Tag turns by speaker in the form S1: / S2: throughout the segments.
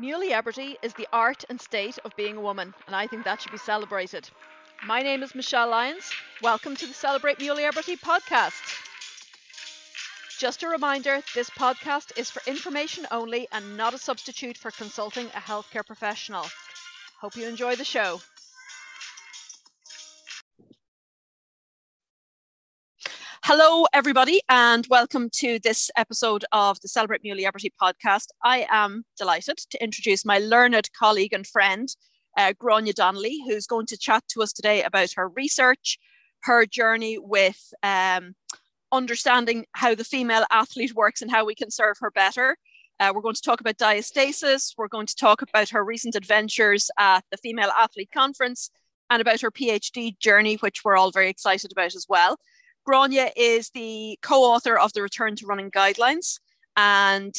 S1: Muliebrity is the art and state of being a woman, and I think that should be celebrated. My name is Michelle Lyons. Welcome to the Celebrate Muliebrity podcast. Just a reminder this podcast is for information only and not a substitute for consulting a healthcare professional. Hope you enjoy the show. Hello, everybody, and welcome to this episode of the Celebrate Muliebrity podcast. I am delighted to introduce my learned colleague and friend, uh, Grainne Donnelly, who's going to chat to us today about her research, her journey with um, understanding how the female athlete works and how we can serve her better. Uh, we're going to talk about diastasis. We're going to talk about her recent adventures at the Female Athlete Conference and about her PhD journey, which we're all very excited about as well. Grainne is the co-author of the Return to Running Guidelines and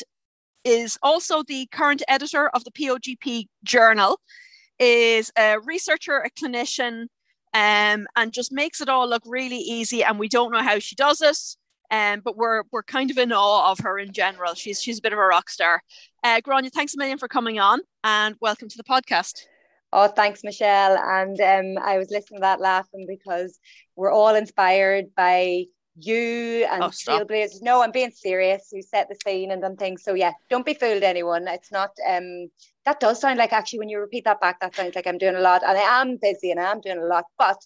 S1: is also the current editor of the POGP Journal, is a researcher, a clinician, um, and just makes it all look really easy. And we don't know how she does it, um, but we're we're kind of in awe of her in general. She's she's a bit of a rock star. Uh, Grainne, thanks a million for coming on, and welcome to the podcast.
S2: Oh, thanks, Michelle. And um, I was listening to that laughing because we're all inspired by you and oh, Trailblazers. No, I'm being serious. You set the scene and done things. So yeah, don't be fooled, anyone. It's not. Um, that does sound like actually when you repeat that back, that sounds like I'm doing a lot, and I am busy and I am doing a lot. But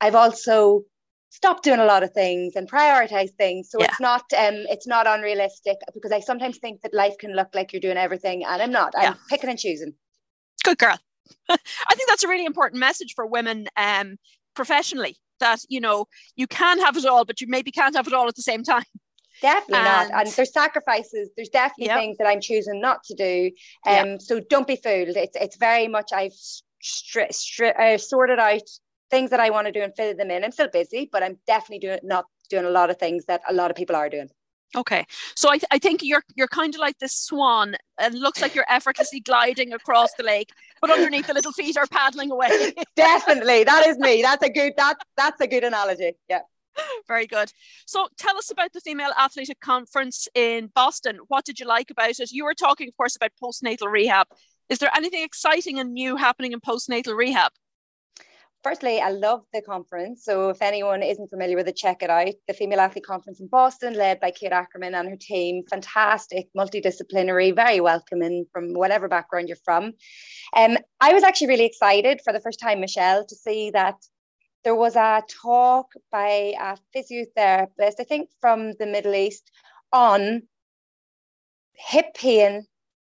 S2: I've also stopped doing a lot of things and prioritize things. So yeah. it's not. Um, it's not unrealistic because I sometimes think that life can look like you're doing everything, and I'm not. I'm yeah. picking and choosing.
S1: Good girl. I think that's a really important message for women um, professionally that you know you can have it all, but you maybe can't have it all at the same time.
S2: Definitely and, not. And there's sacrifices. There's definitely yep. things that I'm choosing not to do. Um, yep. so don't be fooled. It's it's very much I've stri- stri- uh, sorted out things that I want to do and fit them in. I'm still busy, but I'm definitely doing not doing a lot of things that a lot of people are doing.
S1: Okay, so I, th- I think you're you're kind of like this swan, and looks like you're effortlessly gliding across the lake, but underneath the little feet are paddling away.
S2: Definitely, that is me. That's a good that that's a good analogy. Yeah.
S1: Very good. So tell us about the Female Athletic Conference in Boston. What did you like about it? You were talking, of course, about postnatal rehab. Is there anything exciting and new happening in postnatal rehab?
S2: Firstly, I love the conference. So if anyone isn't familiar with it, check it out. The Female Athlete Conference in Boston, led by Kate Ackerman and her team. Fantastic, multidisciplinary, very welcoming from whatever background you're from. Um, I was actually really excited for the first time, Michelle, to see that there was a talk by a physiotherapist, I think from the Middle East, on hip pain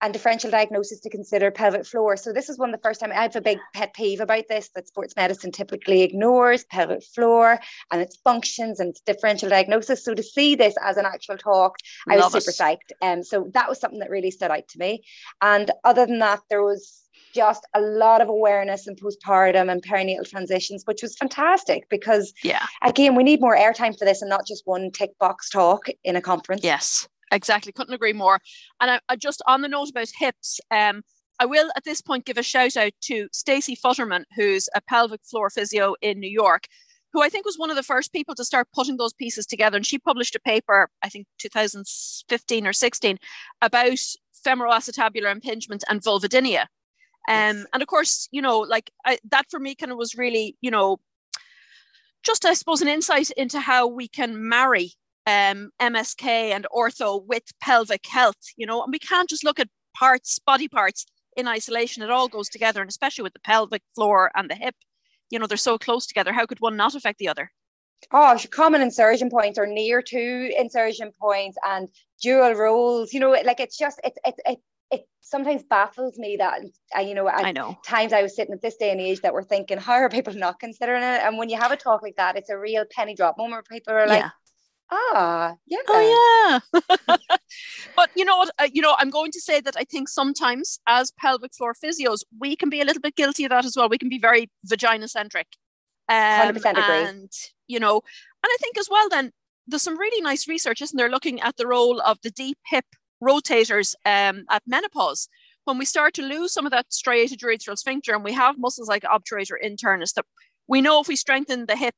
S2: and differential diagnosis to consider pelvic floor. So this is one of the first time I have a big pet peeve about this that sports medicine typically ignores pelvic floor and its functions and its differential diagnosis. So to see this as an actual talk, I Love was super psyched. Um, so that was something that really stood out to me. And other than that, there was just a lot of awareness in postpartum and perinatal transitions, which was fantastic because yeah, again, we need more airtime for this and not just one tick box talk in a conference.
S1: Yes. Exactly, couldn't agree more. And I, I just on the note about hips, um, I will at this point give a shout out to Stacey Futterman, who's a pelvic floor physio in New York, who I think was one of the first people to start putting those pieces together. And she published a paper, I think 2015 or 16, about femoroacetabular impingement and vulvodynia. Um. And of course, you know, like I, that for me kind of was really, you know, just I suppose an insight into how we can marry um, MSK and ortho with pelvic health, you know, and we can't just look at parts, body parts in isolation. It all goes together, and especially with the pelvic floor and the hip, you know, they're so close together. How could one not affect the other?
S2: Oh, common insertion points or near to insertion points and dual roles. You know, like it's just it it it it sometimes baffles me that uh, you know
S1: I know
S2: times I was sitting at this day and age that we're thinking how are people not considering it and when you have a talk like that it's a real penny drop moment where people are like yeah ah yeah.
S1: Oh yeah. But you know what? Uh, you know i'm going to say that i think sometimes as pelvic floor physios we can be a little bit guilty of that as well. We can be very vagina centric
S2: um, 100% agree.
S1: and you know and i think as well then there's some really nice research isn't there looking at the role of the deep hip rotators um, at menopause. When we start to lose some of that striated urethral sphincter and we have muscles like obturator internus that we know if we strengthen the hip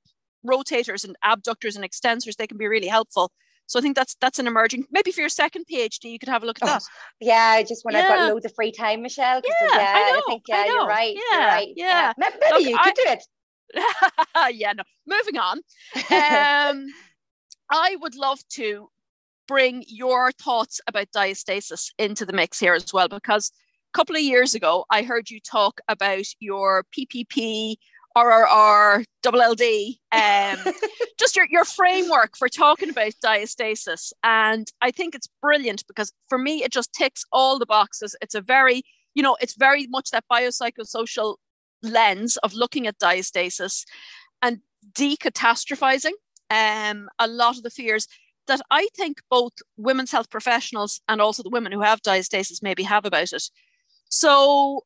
S1: rotators and abductors and extensors, they can be really helpful. So I think that's that's an emerging. Maybe for your second PhD, you could have a look at oh, that.
S2: Yeah, just when yeah. I've got loads of free time, Michelle.
S1: Yeah, yeah, I, know,
S2: I think yeah,
S1: I
S2: you're right.
S1: Yeah,
S2: you're right.
S1: Yeah,
S2: yeah. maybe look, you I, could do it.
S1: yeah, no. Moving on. Um, I would love to bring your thoughts about diastasis into the mix here as well, because a couple of years ago, I heard you talk about your PPP, RRR, double LD, um, just your, your framework for talking about diastasis. And I think it's brilliant because for me, it just ticks all the boxes. It's a very, you know, it's very much that biopsychosocial lens of looking at diastasis and decatastrophizing um, a lot of the fears that I think both women's health professionals and also the women who have diastasis maybe have about it. So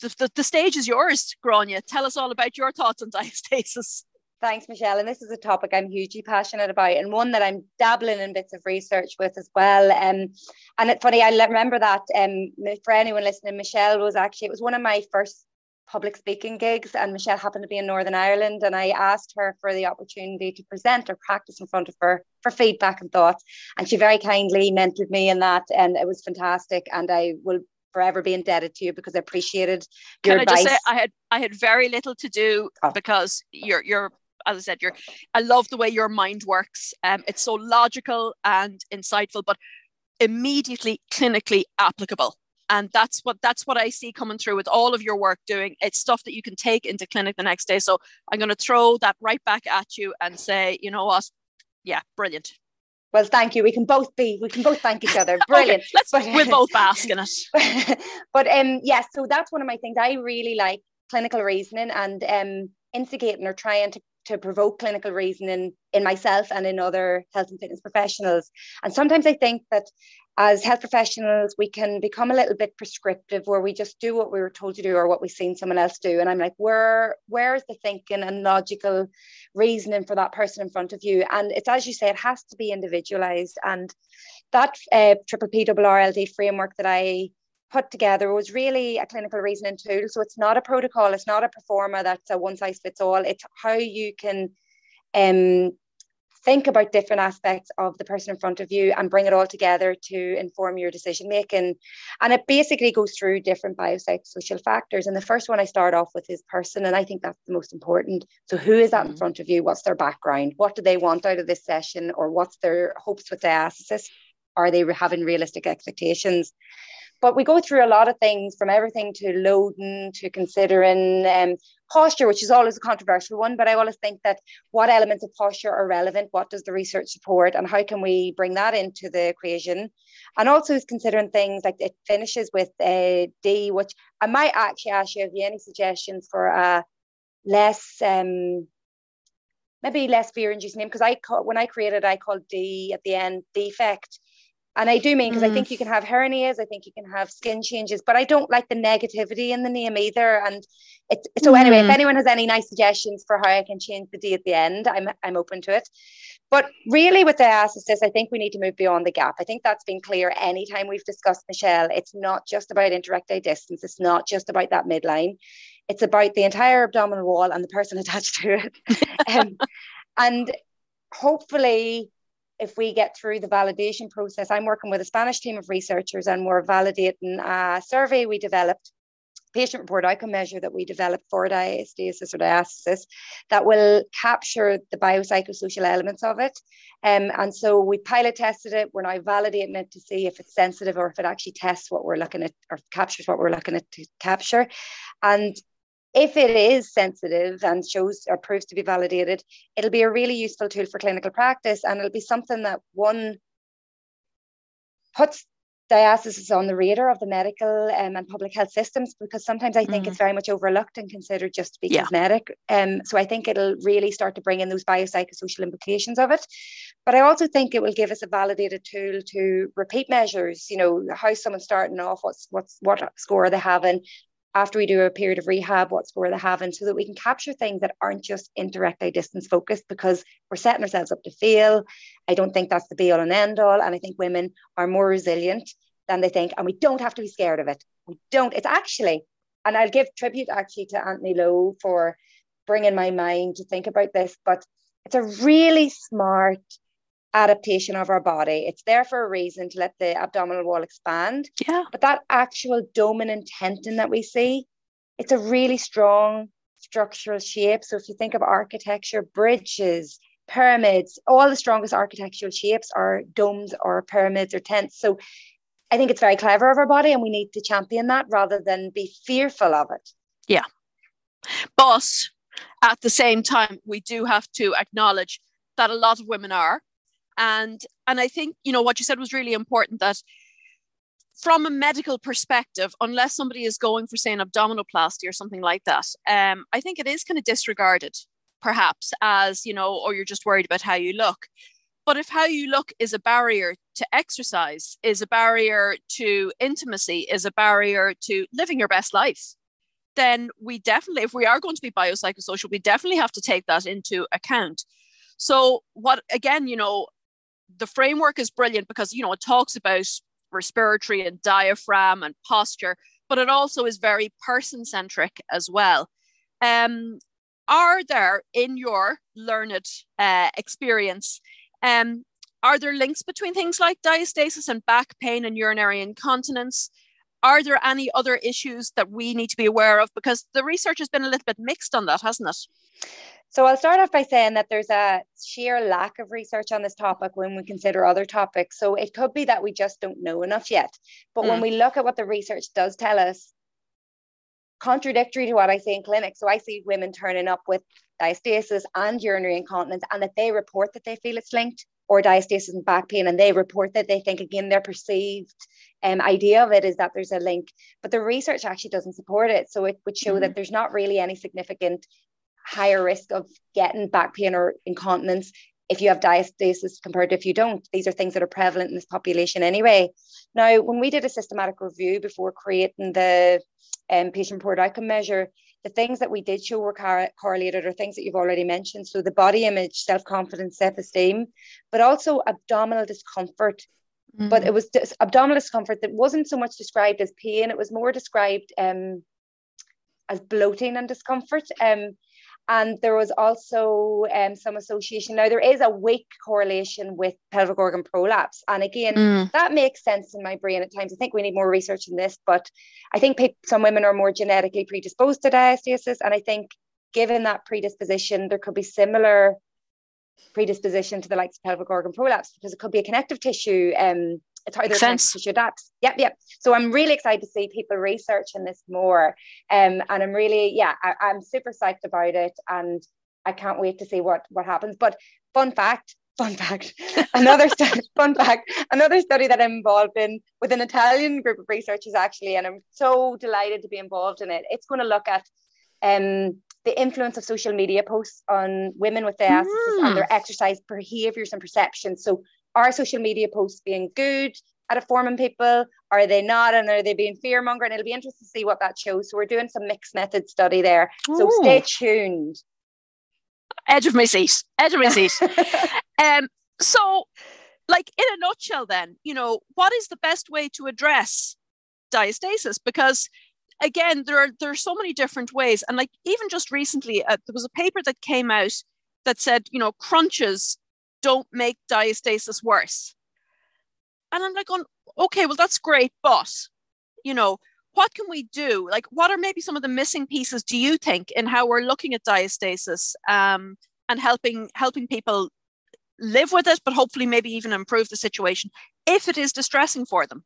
S1: the, the, the stage is yours, Grainne. Tell us all about your thoughts on diastasis.
S2: Thanks, Michelle. And this is a topic I'm hugely passionate about and one that I'm dabbling in bits of research with as well. Um, and it's funny, I remember that um, for anyone listening, Michelle was actually, it was one of my first public speaking gigs and Michelle happened to be in Northern Ireland and I asked her for the opportunity to present or practice in front of her for feedback and thoughts and she very kindly mentored me in that and it was fantastic and I will forever be indebted to you because I appreciated your
S1: Can
S2: advice.
S1: I just say I had I had very little to do oh. because you're you're as I said, you're I love the way your mind works. Um, it's so logical and insightful, but immediately clinically applicable and that's what that's what i see coming through with all of your work doing it's stuff that you can take into clinic the next day so i'm going to throw that right back at you and say you know what yeah brilliant
S2: well thank you. We can both be we can both thank each other. Brilliant. okay,
S1: let's but, we're both bask in
S2: it. But um yes yeah, so that's one of my things. I really like clinical reasoning and um instigating or trying to to provoke clinical reasoning in myself and in other health and fitness professionals. And sometimes I think that as health professionals, we can become a little bit prescriptive where we just do what we were told to do or what we've seen someone else do. And I'm like, where where's the thinking and logical reasoning for that person in front of you? And it's as you say, it has to be individualized. And that uh, triple P double RLD framework that I put together was really a clinical reasoning tool. So it's not a protocol, it's not a proforma that's a one size fits all. It's how you can um, think about different aspects of the person in front of you and bring it all together to inform your decision making. And it basically goes through different biopsychosocial factors. And the first one I start off with is person. And I think that's the most important. So, who is that in mm-hmm. front of you? What's their background? What do they want out of this session? Or what's their hopes with diastasis? Are they having realistic expectations? But we go through a lot of things from everything to loading to considering um, posture, which is always a controversial one. But I always think that what elements of posture are relevant? What does the research support? And how can we bring that into the equation? And also is considering things like it finishes with a D, which I might actually ask you, if you have any suggestions for a less um, maybe less fear inducing name because I when I created I called D at the end defect and I do mean because mm. I think you can have hernias, I think you can have skin changes, but I don't like the negativity in the name either. And it's so anyway, if mm. anyone has any nice suggestions for how I can change the D at the end, I'm I'm open to it. But really with diastasis, I think we need to move beyond the gap. I think that's been clear anytime we've discussed Michelle. It's not just about interrecti distance, it's not just about that midline. It's about the entire abdominal wall and the person attached to it. um, and hopefully if we get through the validation process, I'm working with a Spanish team of researchers and we're validating a survey we developed, patient report outcome measure that we developed for diastasis or diastasis that will capture the biopsychosocial elements of it. Um, and so we pilot tested it. We're now validating it to see if it's sensitive or if it actually tests what we're looking at or captures what we're looking at to capture. And if it is sensitive and shows or proves to be validated, it'll be a really useful tool for clinical practice and it'll be something that one puts diastasis on the radar of the medical um, and public health systems because sometimes I think mm. it's very much overlooked and considered just to be yeah. cosmetic. Um, so I think it'll really start to bring in those biopsychosocial implications of it. But I also think it will give us a validated tool to repeat measures, you know, how someone's starting off, what's what's what score are they have, and after we do a period of rehab, what score they have, and so that we can capture things that aren't just interrecti distance focused because we're setting ourselves up to fail. I don't think that's the be all and end all. And I think women are more resilient than they think, and we don't have to be scared of it. We don't. It's actually, and I'll give tribute actually to Antony Lo for bringing my mind to think about this, but it's a really smart adaptation of our body. It's there for a reason to let the abdominal wall expand.
S1: Yeah.
S2: But that actual dominant tenton that we see, it's a really strong structural shape. So if you think of architecture, bridges, pyramids, all the strongest architectural shapes are domes or pyramids or tents. So I think it's very clever of our body and we need to champion that rather than be fearful of it.
S1: Yeah. But at the same time, we do have to acknowledge that a lot of women are. And and I think, you know, what you said was really important that from a medical perspective, unless somebody is going for, say, an abdominoplasty or something like that, um, I think it is kind of disregarded, perhaps, as, you know, or you're just worried about how you look. But if how you look is a barrier to exercise, is a barrier to intimacy, is a barrier to living your best life, then we definitely, if we are going to be biopsychosocial, we definitely have to take that into account. So, what again, you know, the framework is brilliant because, you know, it talks about respiratory and diaphragm and posture, but it also is very person centric as well. Um, are there, in your learned uh, experience, um, are there links between things like diastasis and back pain and urinary incontinence? Are there any other issues that we need to be aware of? Because the research has been a little bit mixed on that, hasn't it?
S2: So I'll start off by saying that there's a sheer lack of research on this topic when we consider other topics. So it could be that we just don't know enough yet. But mm. when we look at what the research does tell us, contradictory to what I see in clinics. So I see women turning up with diastasis and urinary incontinence, and that they report that they feel it's linked, or diastasis and back pain, and they report that they think again their perceived um, idea of it is that there's a link, but the research actually doesn't support it. So it would show mm-hmm. that there's not really any significant higher risk of getting back pain or incontinence if you have diastasis compared to if you don't. These are things that are prevalent in this population anyway. Now, when we did a systematic review before creating the um, patient reported outcome measure, the things that we did show were car- correlated are things that you've already mentioned. So the body image, self-confidence, self-esteem, but also abdominal discomfort. Mm-hmm. But it was dis- abdominal discomfort that wasn't so much described as pain; it was more described um, as bloating and discomfort. Um, and there was also um, some association. Now, there is a weak correlation with pelvic organ prolapse. And again, mm. that makes sense in my brain at times. I think we need more research in this, but I think some women are more genetically predisposed to diastasis. And I think given that predisposition, there could be similar predisposition to the likes of pelvic organ prolapse because it could be a connective tissue um, it's how their tissue adapts. Yep, yep. So I'm really excited to see people researching this more. Um, and I'm really, yeah, I, I'm super psyched about it, and I can't wait to see what what happens. But fun fact, fun fact, another study, fun fact, another study that I'm involved in with an Italian group of researchers actually, and I'm so delighted to be involved in it. It's going to look at um, the influence of social media posts on women with diastasis mm. and their exercise behaviors and perceptions. So are social media posts being good at informing people? Are they not? And are they being fear mongering? It'll be interesting to see what that shows. So we're doing some mixed method study there. Ooh. So stay tuned.
S1: Edge of my seat. Edge of my seat. um, so, like in a nutshell, then, you know, what is the best way to address diastasis? Because again, there are there are so many different ways. And like even just recently, uh, there was a paper that came out that said, you know, crunches don't make diastasis worse. And I'm like, going, okay, well, that's great, but, you know, what can we do? Like, what are maybe some of the missing pieces, do you think, in how we're looking at diastasis um, and helping helping people live with it, but hopefully maybe even improve the situation if it is distressing for them?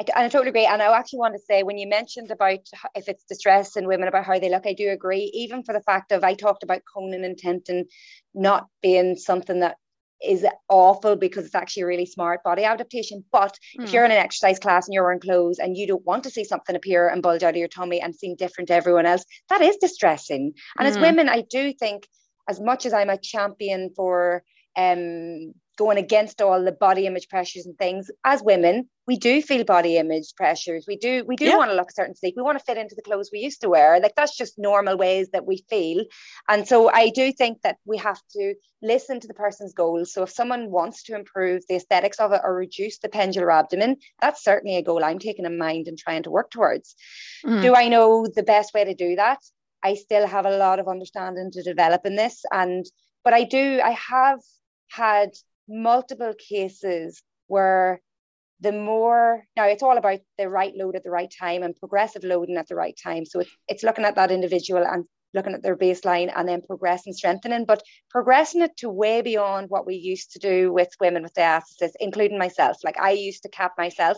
S2: I, and I totally agree. And I actually want to say, when you mentioned about if it's distress in women about how they look, I do agree. Even for the fact of I talked about coning and tenting not being something that is awful because it's actually a really smart body adaptation. But mm. if hmm. you're in an exercise class and you're wearing clothes and you don't want to see something appear and bulge out of your tummy and seem different to everyone else, that is distressing. And mm. as hmm. women, I do think, as much as I'm a champion for um, going against all the body image pressures and things. As women we do feel body image pressures. We do we do yeah. want to look a certain sleep. We want to fit into the clothes we used to wear. Like that's just normal ways that we feel. And so i do think that we have to listen to the person's goals. So if someone wants to improve the aesthetics of it or reduce the pendular abdomen that's certainly a goal i'm taking in mind and trying to work towards. Mm. do i know the best way to do that? I still have a lot of understanding to develop in this. And but i do i have had multiple cases where the more now it's all about the right load at the right time and progressive loading at the right time. So it's, it's looking at that individual and looking at their baseline and then progressing, strengthening, but progressing it to way beyond what we used to do with women with diastasis, including myself. Like I used to cap myself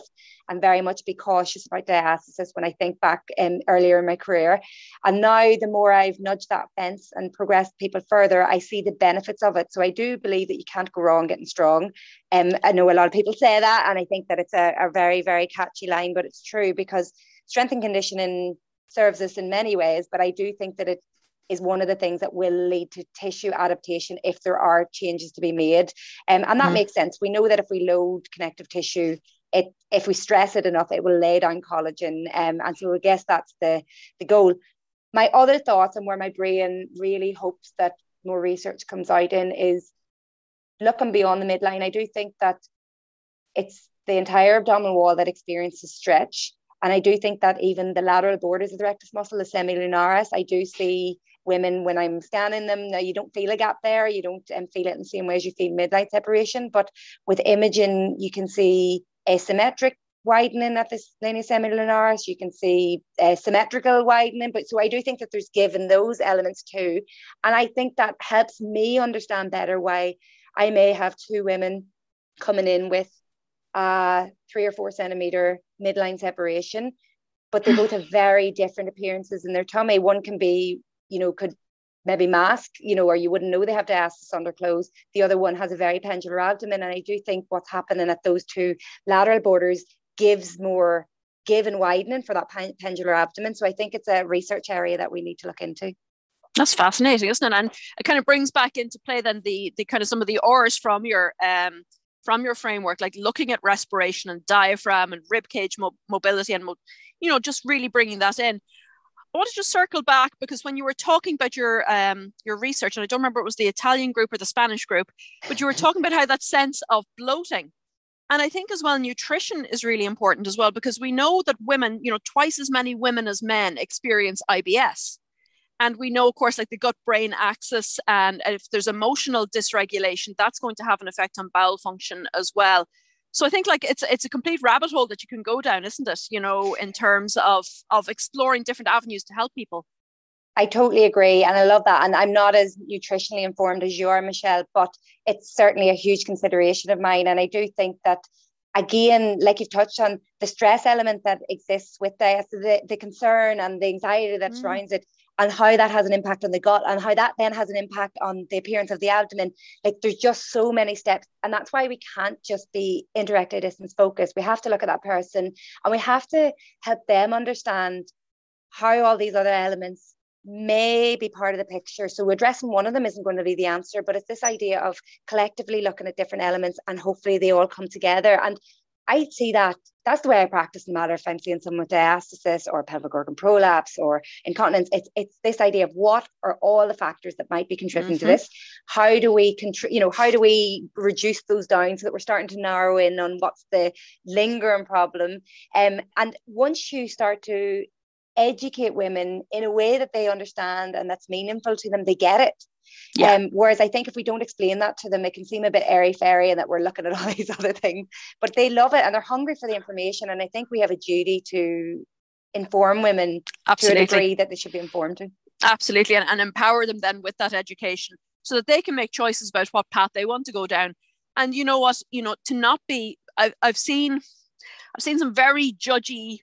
S2: and very much be cautious about diastasis when I think back um, earlier in my career. And now the more I've nudged that fence and progressed people further, I see the benefits of it. So I do believe that you can't go wrong getting strong. Um, I know a lot of people say that, and I think that it's a, a very, very catchy line, but it's true because strength and conditioning serves us in many ways, but I do think that it is one of the things that will lead to tissue adaptation if there are changes to be made. Um, and that mm. makes sense. We know that if we load connective tissue, it if we stress it enough, it will lay down collagen. Um, and so I guess that's the, the goal. My other thoughts and where my brain really hopes that more research comes out in is looking beyond the midline. I do think that it's the entire abdominal wall that experiences stretch. And I do think that even the lateral borders of the rectus muscle, the semilunaris, I do see women when I'm scanning them. Now you don't feel a gap there, you don't um, feel it in the same way as you feel midline separation. But with imaging, you can see asymmetric widening at the linea semilunaris. You can see uh, symmetrical widening. But so I do think that there's given those elements too, and I think that helps me understand better why I may have two women coming in with uh, three or four centimeter midline separation, but they both have very different appearances in their tummy. One can be, you know, could maybe mask, you know, or you wouldn't know they have diastasis under clothes. The other one has a very pendular abdomen. And I do think what's happening at those two lateral borders gives more give and widening for that pendular abdomen. So I think it's a research area that we need to look into.
S1: That's fascinating, isn't it? And it kind of brings back into play then the the kind of some of the ors from your um from your framework, like looking at respiration and diaphragm and rib cage mo- mobility and, mo- you know, just really bringing that in. I want to just circle back because when you were talking about your um, your research, and I don't remember it was the Italian group or the Spanish group, but you were talking about how that sense of bloating. And I think as well, nutrition is really important as well because we know that women, you know, twice as many women as men experience IBS. And we know, of course, like the gut brain axis, and if there's emotional dysregulation, that's going to have an effect on bowel function as well. So I think like it's it's a complete rabbit hole that you can go down, isn't it? You know, in terms of of exploring different avenues to help people.
S2: I totally agree. And I love that. And I'm not as nutritionally informed as you are, Michelle, but it's certainly a huge consideration of mine. And I do think that, again, like you've touched on, the stress element that exists with this, the, the concern and the anxiety that mm. surrounds it and how that has an impact on the gut and how that then has an impact on the appearance of the abdomen. Like there's just so many steps and that's why we can't just be interrecti distance focused. We have to look at that person and we have to help them understand how all these other elements may be part of the picture. So addressing one of them isn't going to be the answer but it's this idea of collectively looking at different elements and hopefully they all come together. And I see that that's the way I practice no matter if I'm seeing someone with diastasis or pelvic organ prolapse or incontinence. It's it's this idea of what are all the factors that might be contributing mm-hmm. to this. How do we contri- you know, how do we reduce those down so that we're starting to narrow in on what's the lingering problem? Um, and once you start to educate women in a way that they understand and that's meaningful to them, they get it. Yeah. Um, whereas I think if we don't explain that to them, it can seem a bit airy fairy and that we're looking at all these other things. But they love it and they're hungry for the information. And I think we have a duty to inform women Absolutely. to a degree that they should be informed to.
S1: Absolutely. And, and empower them then with that education so that they can make choices about what path they want to go down. And you know what, you know, to not be I've I've seen I've seen some very judgy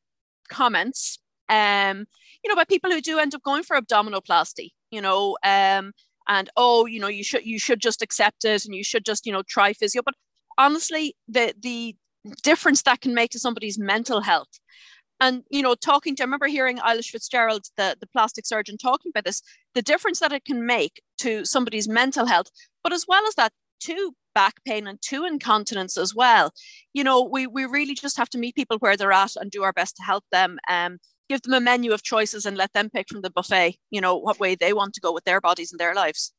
S1: comments um, you know, by people who do end up going for abdominoplasty, you know, um, and oh you know you should you should just accept it and you should just you know try physio. But honestly the the difference that can make to somebody's mental health and you know talking to i remember hearing eilish fitzgerald the, the plastic surgeon talking about this the difference that it can make to somebody's mental health but as well as that to back pain and to incontinence as well. You know we we really just have to meet people where they're at and do our best to help them um give them a menu of choices and let them pick from the buffet, you know, what way they want to go with their bodies and their lives.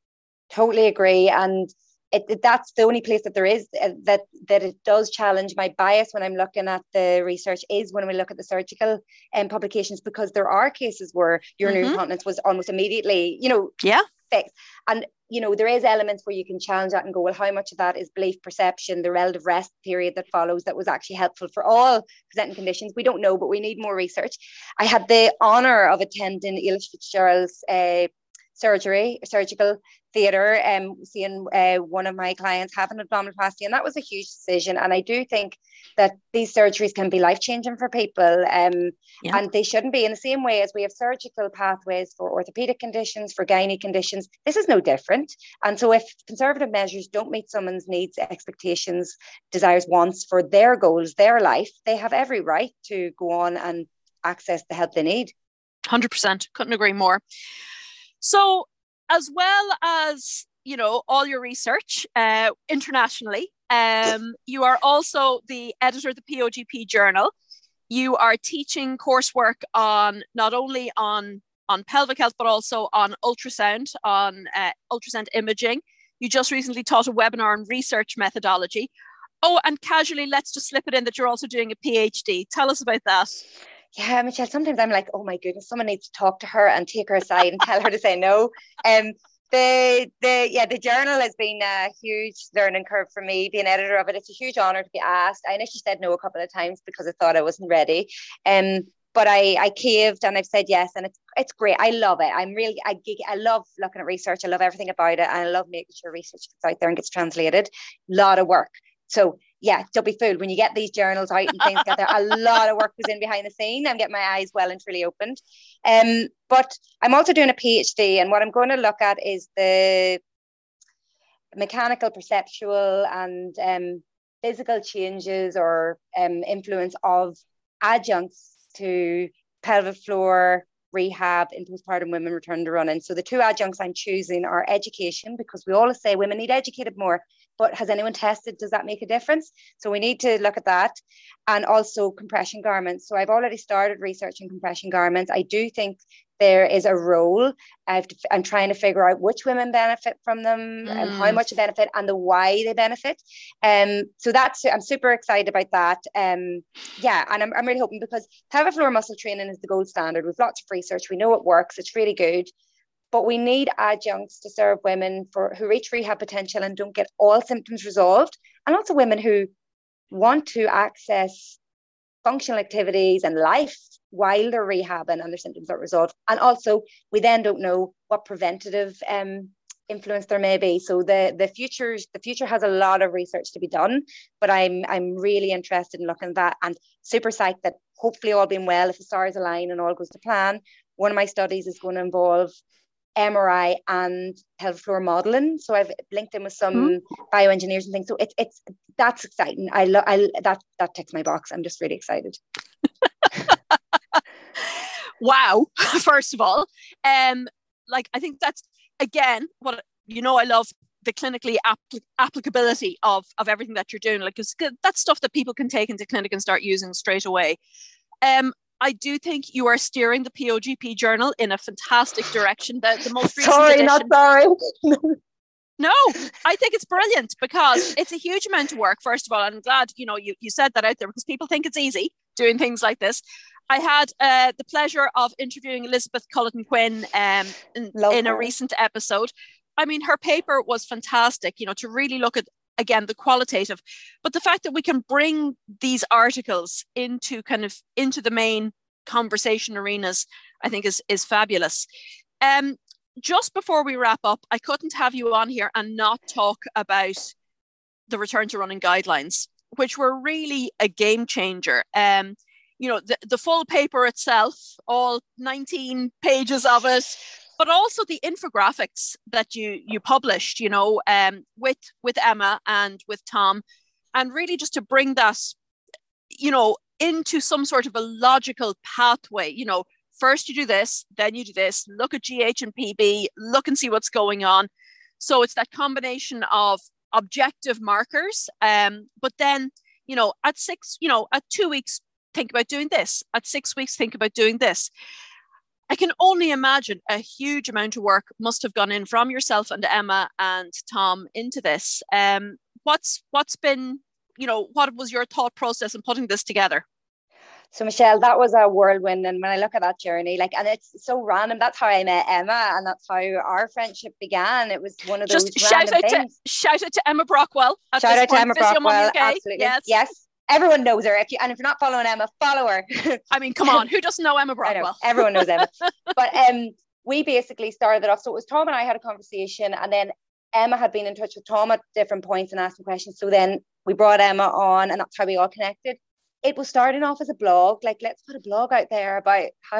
S2: Totally agree. And it, that's the only place that there is uh, that that it does challenge my bias when I'm looking at the research is when we look at the surgical um, publications because there are cases where urinary mm-hmm. incontinence was almost immediately, you know,
S1: yeah,
S2: fixed. And you know, there is elements where you can challenge that and go, well, how much of that is belief perception, the relative rest period that follows that was actually helpful for all presenting conditions? We don't know, but we need more research. I had the honor of attending Eilish Fitzgerald's uh, surgery, surgical theatre, and um, seeing uh, one of my clients have an abdominoplasty, and that was a huge decision. And I do think that these surgeries can be life changing for people, um, yeah. and they shouldn't be in the same way as we have surgical pathways for orthopedic conditions, for gynae conditions. This is no different. And so, if conservative measures don't meet someone's needs, expectations, desires, wants for their goals, their life, they have every right to go on and access the help they need.
S1: 100%. Couldn't agree more. So, as well as you know all your research uh, internationally, um, you are also the editor of the POGP Journal. You are teaching coursework on not only on on pelvic health but also on ultrasound, on uh, ultrasound imaging. You just recently taught a webinar on research methodology. Oh, and casually, let's just slip it in that you're also doing a PhD. Tell us about that
S2: yeah, Michelle, sometimes I'm like, oh my goodness, someone needs to talk to her and take her aside and tell her to say no. Um, the the yeah, the journal has been a huge learning curve for me, being editor of it. It's a huge honor to be asked. I initially said no a couple of times because I thought I wasn't ready. Um, but I I caved and I've said yes, and it's it's great. I love it. I'm really I I love looking at research. I love everything about it, and I love making sure research gets out there and gets translated. A lot of work. So yeah, don't be fooled when you get these journals out and things get there. A lot of work goes in behind the scene. I'm getting my eyes well and truly opened. Um, but I'm also doing a PhD, and what I'm going to look at is the mechanical, perceptual, and um, physical changes or um, influence of adjuncts to pelvic floor rehab in postpartum women return to running. So the two adjuncts I'm choosing are education because we always say women need educated more but has anyone tested? Does that make a difference? So we need to look at that. And also compression garments. So I've already started researching compression garments. I do think there is a role. I've, i'm trying to figure out which women benefit from them mm. and how mm. much benefit and the why they benefit. Um, so that's I'm super excited about that. Um, yeah, and I'm, I'm really hoping because pelvic floor muscle training is the gold standard. We've lots of research. We know it works. It's really good but we need adjuncts to serve women for who reach rehab potential and don't get all symptoms resolved and also women who want to access functional activities and life while they're rehabbing and their symptoms are resolved. And also we then don't know what preventative um, influence there may be. So the the future the future has a lot of research to be done but i'm i'm really interested in looking at that and super psyched that hopefully all being well if the stars align and all goes to plan one of my studies is going to involve MRI and pelvic floor modeling. So I've linked in with some mm-hmm. bioengineers and things. So it's it's that's exciting. I love I that that ticks my box. I'm just really excited.
S1: wow! First of all, um, like I think that's again what you know. I love the clinically apl- applicability of of everything that you're doing. Like, that's stuff that people can take into clinic and start using straight away. Um, I do think you are steering the POGP journal in a fantastic direction. The, the most recent
S2: sorry,
S1: edition,
S2: not sorry.
S1: no, I think it's brilliant because it's a huge amount of work. First of all, I'm glad you know you, you said that out there because people think it's easy doing things like this. I had uh, the pleasure of interviewing Elizabeth Culleton Quinn um, in, in a recent episode. I mean, her paper was fantastic. You know, to really look at again the qualitative but the fact that we can bring these articles into kind of into the main conversation arenas i think is is fabulous. Um just before we wrap up i couldn't have you on here and not talk about the return to running guidelines which were really a game changer. Um you know the, the full paper itself all 19 pages of it but also the infographics that you you published you know um, with with emma and with tom and really just to bring that you know into some sort of a logical pathway you know first you do this then you do this look at gh and pb look and see what's going on. So it's that combination of objective markers um, but then you know at six you know at two weeks think about doing this at six weeks think about doing this I can only imagine a huge amount of work must have gone in from yourself and Emma and Tom into this. Um, what's what's been, you know, what was your thought process in putting this together?
S2: So Michelle, that was a whirlwind, and when I look at that journey, like, and it's so random. That's how I met Emma, and that's how our friendship began. It was one of those.
S1: Just shout out
S2: things.
S1: to shout out to Emma Brockwell.
S2: shout out point. to Emma Brockwell. Absolutely. Yes. Yes. Everyone knows her. If you, and if you're not following Emma, follow her.
S1: I mean, come on, who doesn't know Emma Brockwell? Know,
S2: everyone knows Emma. but um, we basically started it off. So it was Tom and I had a conversation, and then Emma had been in touch with Tom at different points and asking questions. So then we brought Emma on, and that's how we all connected it was starting off as a blog, like let's put a blog out there about how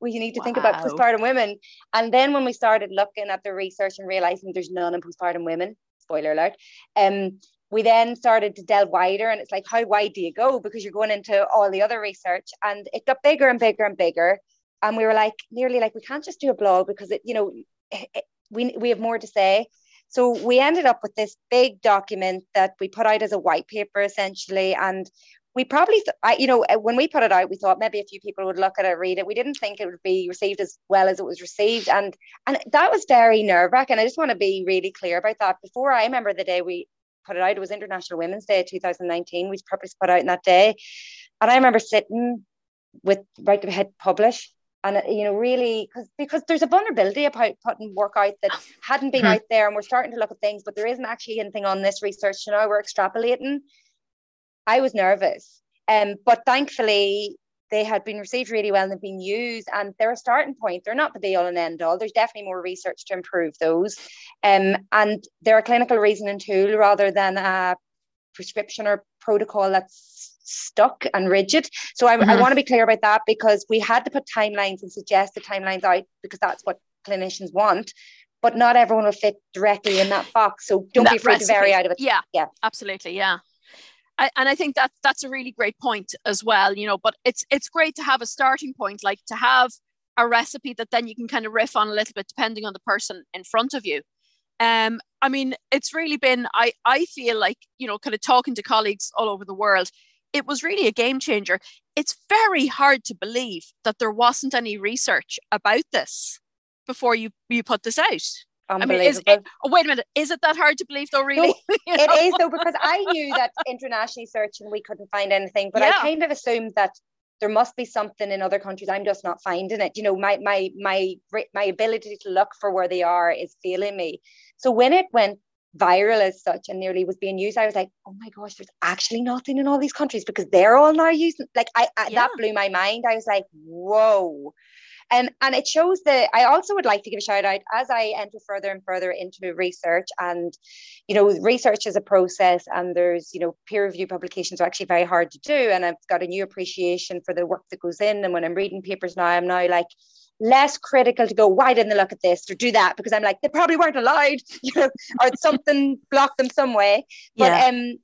S2: we need to wow. think about postpartum women. And then when we started looking at the research and realizing there's none in postpartum women, spoiler alert, um, we then started to delve wider and it's like how wide do you go because you're going into all the other research and it got bigger and bigger and bigger and we were like nearly like we can't just do a blog because it you know it, we we have more to say so we ended up with this big document that we put out as a white paper essentially and we probably, I, you know, uh, when we put it out, we thought maybe a few people would look at it, read it. We didn't think it would be received as well as it was received, and and that was very nerve wracking. I just want to be really clear about that. Before I remember the day we put it out, it was International Women's Day 2019. We purposely put out in that day, and I remember sitting with right to hit publish, and uh, you know really because because there's a vulnerability about putting work out that hadn't been mm-hmm. out there, and we're starting to look at things, but there isn't actually anything on this research. You know, we're extrapolating I was nervous. Um, but thankfully, they had been received really well and they've been used and they're a starting point. They're not the be all and end all. There's definitely more research to improve those. Um, and they're a clinical reasoning tool rather than a prescription or protocol that's stuck and rigid. So I, mm-hmm. I want to be clear about that because we had to put timelines and suggest the timelines out because that's what clinicians want. But not everyone will fit directly in that box. So don't that be afraid recipe. to vary out of it.
S1: Yeah. Yeah. Absolutely. Yeah. I, and I think that that's a really great point as well, you know, but it's it's great to have a starting point, like to have a recipe that then you can kind of riff on a little bit depending on the person in front of you. Um, I mean, it's really been, I, I feel like, you know, kind of talking to colleagues all over the world, it was really a game changer. It's very hard to believe that there wasn't any research about this before you, you put this out.
S2: I mean,
S1: is it, oh, wait a minute. Is it that hard to believe though, really?
S2: No, it is though, because I knew that internationally searching we couldn't find anything, but yeah. I kind of assumed that there must be something in other countries. I'm just not finding it. You know, my my my my ability to look for where they are is failing me. So when it went viral as such and nearly was being used, I was like, oh my gosh, there's actually nothing in all these countries because they're all now using like I, I yeah. that blew my mind. I was like, whoa. Um, and it shows that I also would like to give a shout out as I enter further and further into research. And, you know, research is a process and there's, you know, peer review publications are actually very hard to do. And I've got a new appreciation for the work that goes in. And when I'm reading papers now, I'm now like, less critical to go, why didn't they look at this or do that? Because I'm like, they probably weren't allowed, you know, or something blocked them some way. But yeah. um,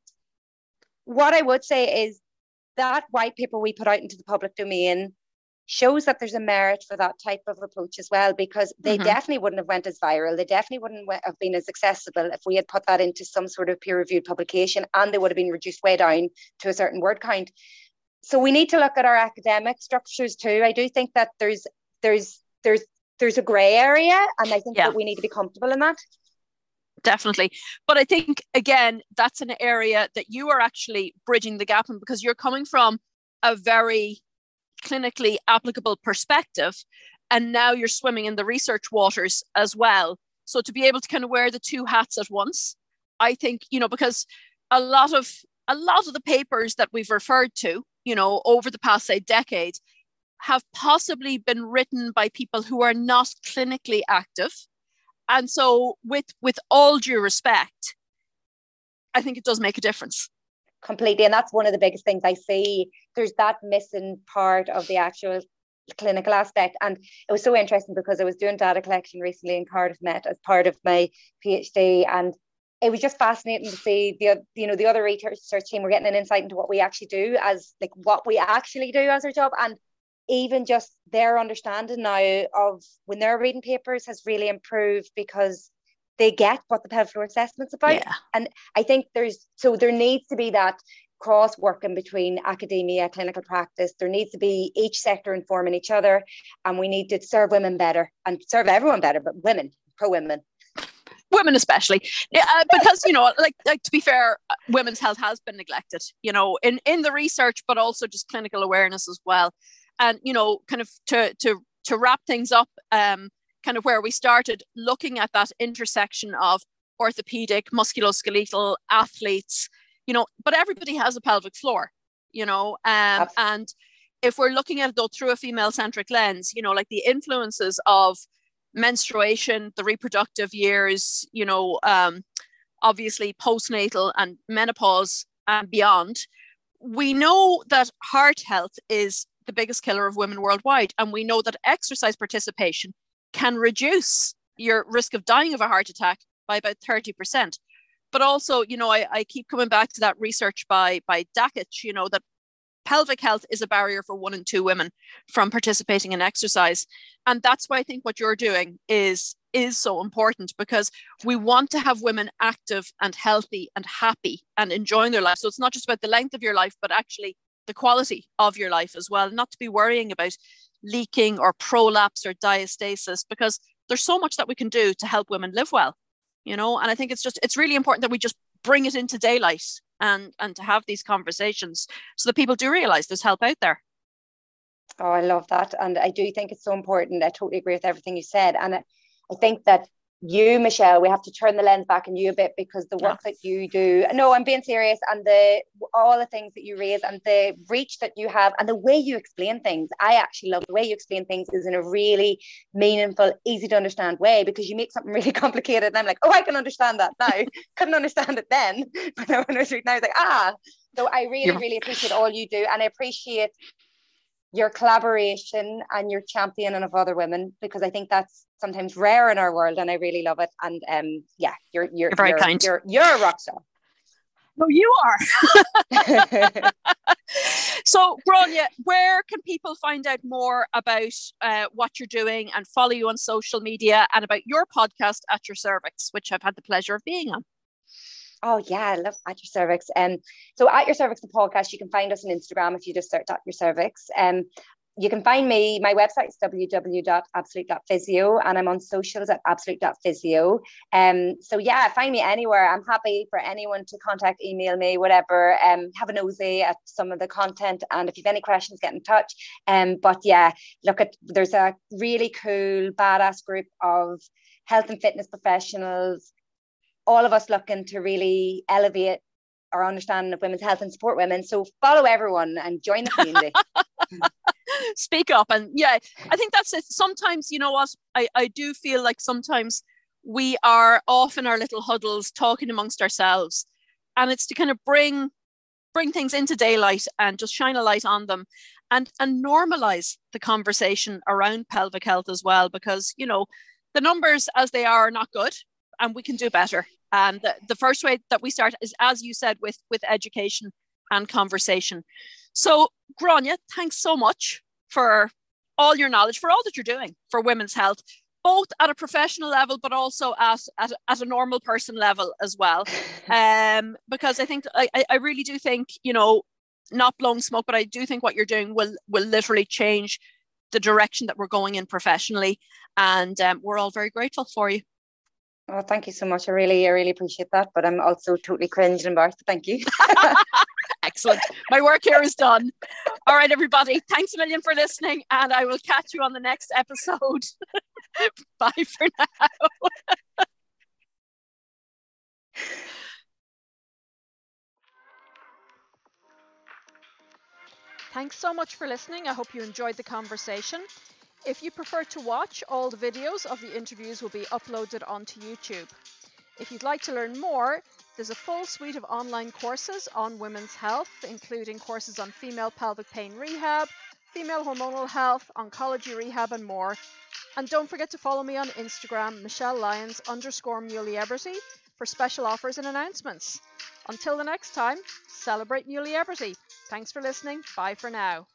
S2: what I would say is that white paper we put out into the public domain shows that there's a merit for that type of approach as well because they mm-hmm. definitely wouldn't have went as viral. They definitely wouldn't have been as accessible if we had put that into some sort of peer reviewed publication and they would have been reduced way down to a certain word count. So we need to look at our academic structures too. I do think that there's there's there's there's a gray area and i think yeah. that we need to be comfortable in that.
S1: Definitely. But i think again that's an area that you are actually bridging the gap in because you're coming from a very clinically applicable perspective. And now you're swimming in the research waters as well. So to be able to kind of wear the two hats at once, I think, you know, because a lot of a lot of the papers that we've referred to, you know, over the past say decade, have possibly been written by people who are not clinically active. And so with with all due respect, I think it does make a difference
S2: completely. And that's one of the biggest things I see. There's that missing part of the actual clinical aspect. And it was so interesting because I was doing data collection recently in Cardiff Met as part of my PhD. And it was just fascinating to see the you know the other research team were getting an insight into what we actually do as like what we actually do as our job and even just their understanding now of when they're reading papers has really improved because they get what the pelvic floor assessment's about. Yeah. And I think there's so there needs to be that cross working between academia, clinical practice. There needs to be each sector informing each other, and we need to serve women better and serve everyone better, but women, pro women.
S1: women especially uh, because you know like like to be fair women's health has been neglected you know in in the research but also just clinical awareness as well and you know kind of to to to wrap things up um kind of where we started looking at that intersection of orthopedic musculoskeletal athletes you know but everybody has a pelvic floor you know um and if we're looking at it though through a female centric lens you know like the influences of menstruation, the reproductive years, you know, um, obviously postnatal and menopause and beyond, we know that heart health is the biggest killer of women worldwide. And we know that exercise participation can reduce your risk of dying of a heart attack by about 30%. But also, you know, I, I keep coming back to that research by by Dakic, you know, that pelvic health is a barrier for one in two women from participating in exercise and that's why i think what you're doing is is so important because we want to have women active and healthy and happy and enjoying their life so it's not just about the length of your life but actually the quality of your life as well not to be worrying about leaking or prolapse or diastasis because there's so much that we can do to help women live well you know? And i think it's just it's really important that we just bring it into daylight and and to have these conversations so that people do realize there's help out there.
S2: Oh i love that. And i do think it's so important. I totally agree with everything you said. And i, I think that you michelle we have to turn the lens back on you a bit because the work that you do no i'm being serious and the all the things that you raise and the reach that you have and the way you explain things. I actually love the way you explain things is in a really meaningful easy to understand way because you make something really complicated and i'm like oh i can understand that now. Couldn't understand it then but now when i was reading now i was like ah. So i really yeah. really appreciate all you do and i appreciate your collaboration and your championing of other women because I think that's sometimes rare in our world and I really love it. And um, yeah, you're you're,
S1: you're very
S2: you're,
S1: kind.
S2: You're you're a rock star.
S1: No, you are. so, Grainne, where can people find out more about uh, what you're doing and follow you on social media and about your podcast at your cervix, which I've had the pleasure of being on?
S2: Oh yeah, I love at your cervix. Um, so at your cervix the podcast, you can find us on Instagram if you just search at your cervix. Um, you can find me. My website is www.abssolut.physio, and I'm on socials at abssolut.physio. Um, so yeah, find me anywhere. I'm happy for anyone to contact, email me, whatever. Um, have a nosy at some of the content, and if you've any questions, get in touch. Um, but yeah, look at there's a really cool, badass group of health and fitness professionals all of us looking to really elevate our understanding of women's health and support women. So follow everyone and join the community.
S1: Speak up. And yeah, I think that's it. Sometimes, you know what, I, I do feel like sometimes we are off in our little huddles talking amongst ourselves. And it's to kind of bring bring things into daylight and just shine a light on them and and normalize the conversation around pelvic health as well because you know the numbers as they are are not good and we can do better. And the, the first way that we start is, as you said, with with education and conversation. So, Grainne, thanks so much for all your knowledge, for all that you're doing for women's health, both at a professional level, but also at, at, at a normal person level as well. Um, because I think, I, I really do think, you know, not blowing smoke, but I do think what you're doing will will literally change the direction that we're going in professionally. And um, we're all very grateful for you.
S2: Oh, thank you so much. I really, I really appreciate that. But I'm also totally cringed and embarrassed. Thank you.
S1: Excellent. My work here is done. All right, everybody. Thanks a million for listening, and I will catch you on the next episode. Bye for now. Thanks so much for listening. I hope you enjoyed the conversation. If you prefer to watch, all the videos of the interviews will be uploaded onto YouTube. If you'd like to learn more, there's a full suite of online courses on women's health, including courses on female pelvic pain rehab, female hormonal health, oncology rehab, and more. And don't forget to follow me on Instagram, Michelle Lyons underscore Muliebrity for special offers and announcements. Until the next time, celebrate Muliebrity Thanks for listening. Bye for now.